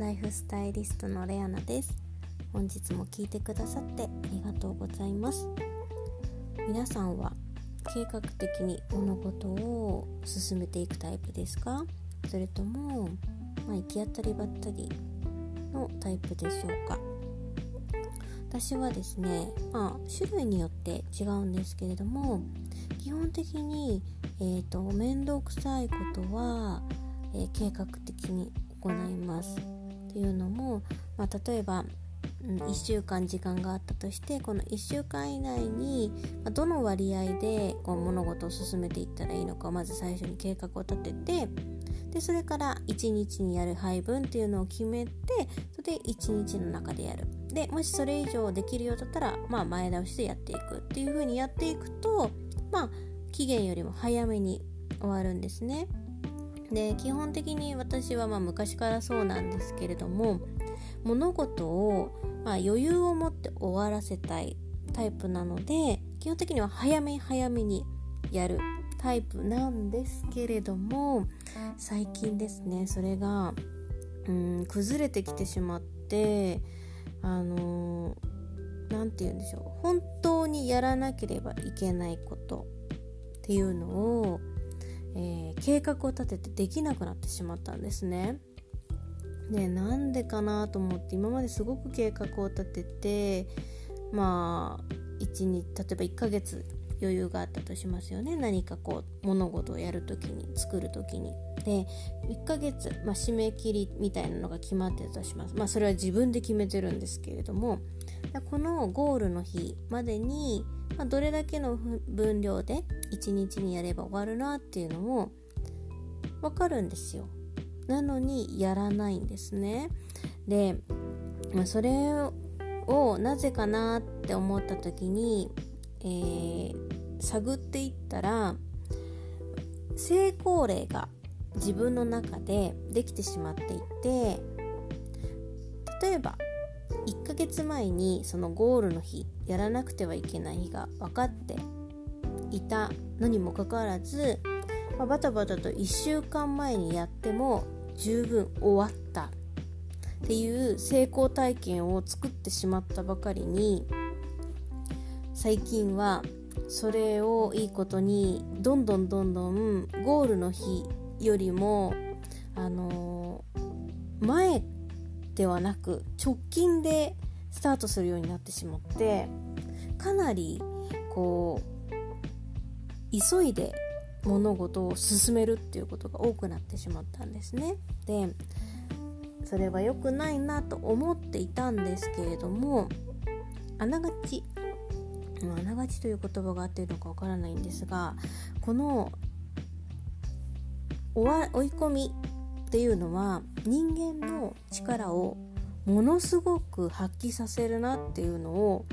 ライフスタイリストのレアナです。本日も聞いてくださってありがとうございます。皆さんは計画的に物事を進めていくタイプですか？それとも、まあ、行き当たりばったりのタイプでしょうか？私はですね、まあ、種類によって違うんですけれども基本的に、えーと、面倒くさいことは、えー、計画的に行います。っていうのも、まあ、例えば、うん、1週間時間があったとしてこの1週間以内に、どの割合でこう物事を進めていったらいいのかまず最初に計画を立ててでそれから1日にやる配分っていうのを決めてそれで1日の中でやる。でもしそれ以上できるようだったら、まあ、前倒しでやっていくっていう風にやっていくとまあ期限よりも早めに終わるんですね。で基本的に私はまあ昔からそうなんですけれども物事をまあ余裕を持って終わらせたいタイプなので基本的には早め早めにやるタイプなんですけれども最近ですねそれがうん崩れてきてしまってあの何て言うんでしょう本当にやらなければいけないことっていうのを、えー、計画を立ててできなくなってしまったんですね。でなんでかなと思って今まですごく計画を立ててまあ1日例えば1ヶ月余裕があったとしますよね何かこう物事をやる時に作る時に。で1ヶ月、まあ、締め切りみたいなのが決まってたとします。まあそれは自分で決めてるんですけれどもこのゴールの日までに、まあ、どれだけの分量で1日にやれば終わるなっていうのも分かるんですよ。なのにやらないんですね。で、まあ、それをなぜかなって思った時にえー、探っていったら成功例が自分の中でできてしまっていて例えば1ヶ月前にそのゴールの日やらなくてはいけない日が分かっていたのにもかかわらず、まあ、バタバタと1週間前にやっても十分終わったっていう成功体験を作ってしまったばかりに最近はそれをいいことにどんどんどんどんゴールの日よりもあのー、前ではなく直近でスタートするようになってしまってかなりこう急いで物事を進めるっていうことが多くなってしまったんですね。でそれは良くないなと思っていたんですけれどもあながちあながちという言葉が合っているのかわからないんですがこの追い込みっていうのは人間の力をものすごく発揮させるなっていうのを、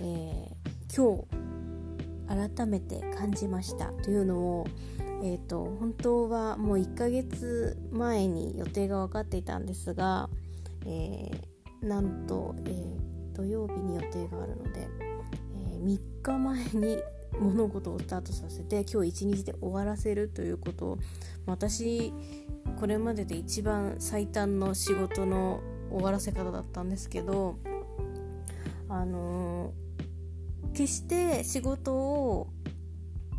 えー、今日改めて感じましたというのを、えーと、本当はもう1ヶ月前に予定が分かっていたんですが、えー、なんと、えー、土曜日に予定があるのでえ3日前に物事をスタートさせて今日一日で終わらせるということを私これまでで一番最短の仕事の終わらせ方だったんですけどあのー、決して仕事を、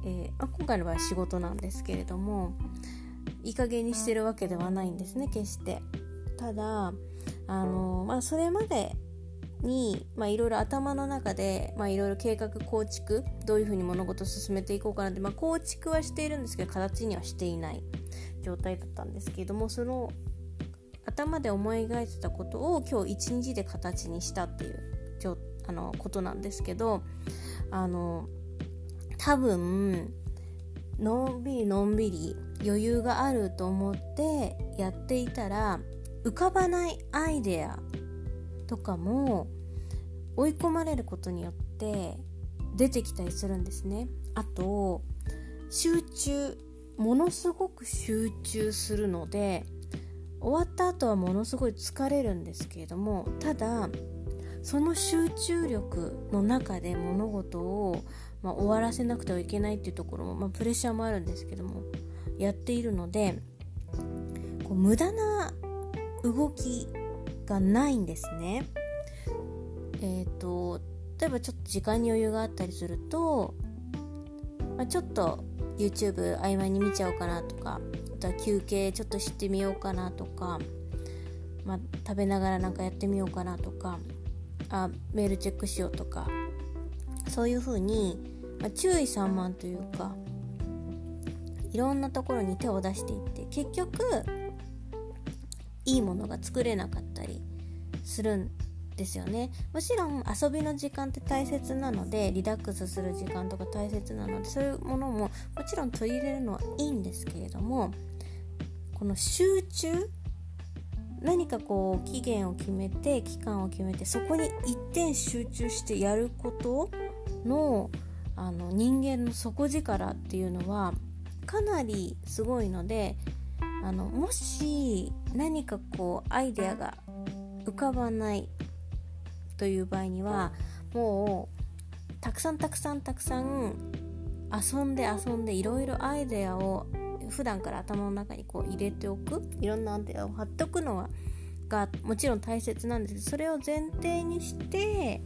えー、あ今回の場合は仕事なんですけれどもいい加減にしてるわけではないんですね決して。ただあのー、まあそれまでにいろいろ頭の中でいろいろ計画構築どういうふうに物事を進めていこうかなって、まあ、構築はしているんですけど形にはしていない状態だったんですけれどもその頭で思い描いてたことを今日一日で形にしたっていうあのことなんですけどあの多分のんびりのんびり余裕があると思ってやっていたら浮かばないアイデアとかも追い込まれることによって出てきたりするんですねあと集中ものすごく集中するので終わった後はものすごい疲れるんですけれどもただその集中力の中で物事を、まあ、終わらせなくてはいけないっていうところも、まあ、プレッシャーもあるんですけどもやっているのでこう無駄な動きがないんですね。えっ、ー、と例えばちょっと時間に余裕があったりすると、まあ、ちょっと YouTube 合間に見ちゃおうかなとかあとは休憩ちょっとしてみようかなとか、まあ、食べながらなんかやってみようかなとかあメールチェックしようとかそういう風に、まあ、注意散漫というかいろんなところに手を出していって結局いいものが作れなかったりするんですよね。もちろん遊びの時間って大切なのでリラックスする時間とか大切なのでそういうものももちろん取り入れるのはいいんですけれどもこの集中何かこう期限を決めて期間を決めてそこに一点集中してやることのあの人間の底力っていうのはかなりすごいのであのもし何かこうアイデアが浮かばないという場合にはもうたくさんたくさんたくさん遊んで遊んでいろいろアイデアを普段から頭の中にこう入れておくいろんなアイデアを貼っておくのはがもちろん大切なんですけどそれを前提にして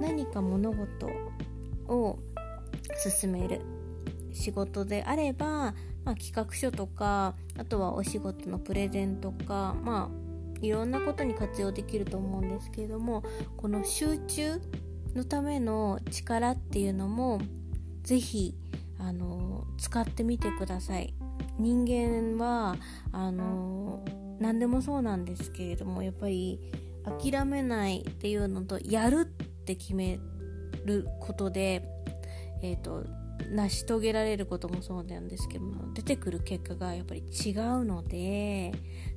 何か物事を進める。仕事であれば、まあ、企画書とかあとはお仕事のプレゼンとかまあいろんなことに活用できると思うんですけれどもこの集中のための力っていうのも是非あの使ってみてください。人間はあの何でもそうなんですけれどもやっぱり諦めないっていうのとやるって決めることでえっ、ー、と成し遂げられることもそうなんですけども出てくる結果がやっぱり違うので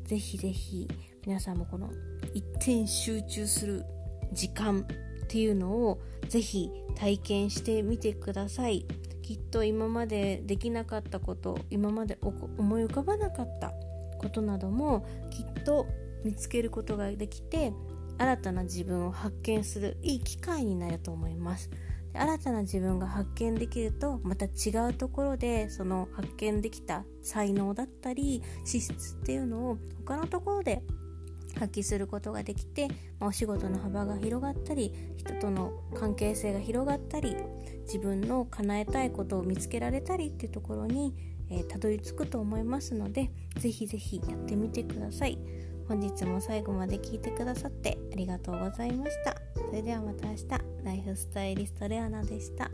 ぜひぜひ皆さんもこの一点集中する時間っていうのをぜひ体験してみてください。きっと今までできなかったこと今まで思い浮かばなかったことなどもきっと見つけることができて新たな自分を発見するいい機会になると思います。新たな自分が発見できるとまた違うところでその発見できた才能だったり資質っていうのを他のところで発揮することができて、まあ、お仕事の幅が広がったり人との関係性が広がったり自分の叶えたいことを見つけられたりっていうところに、えー、たどり着くと思いますのでぜひぜひやってみてください。本日も最後まで聞いてくださってありがとうございました。それではまた明日。ライフスタイリストレアナでした。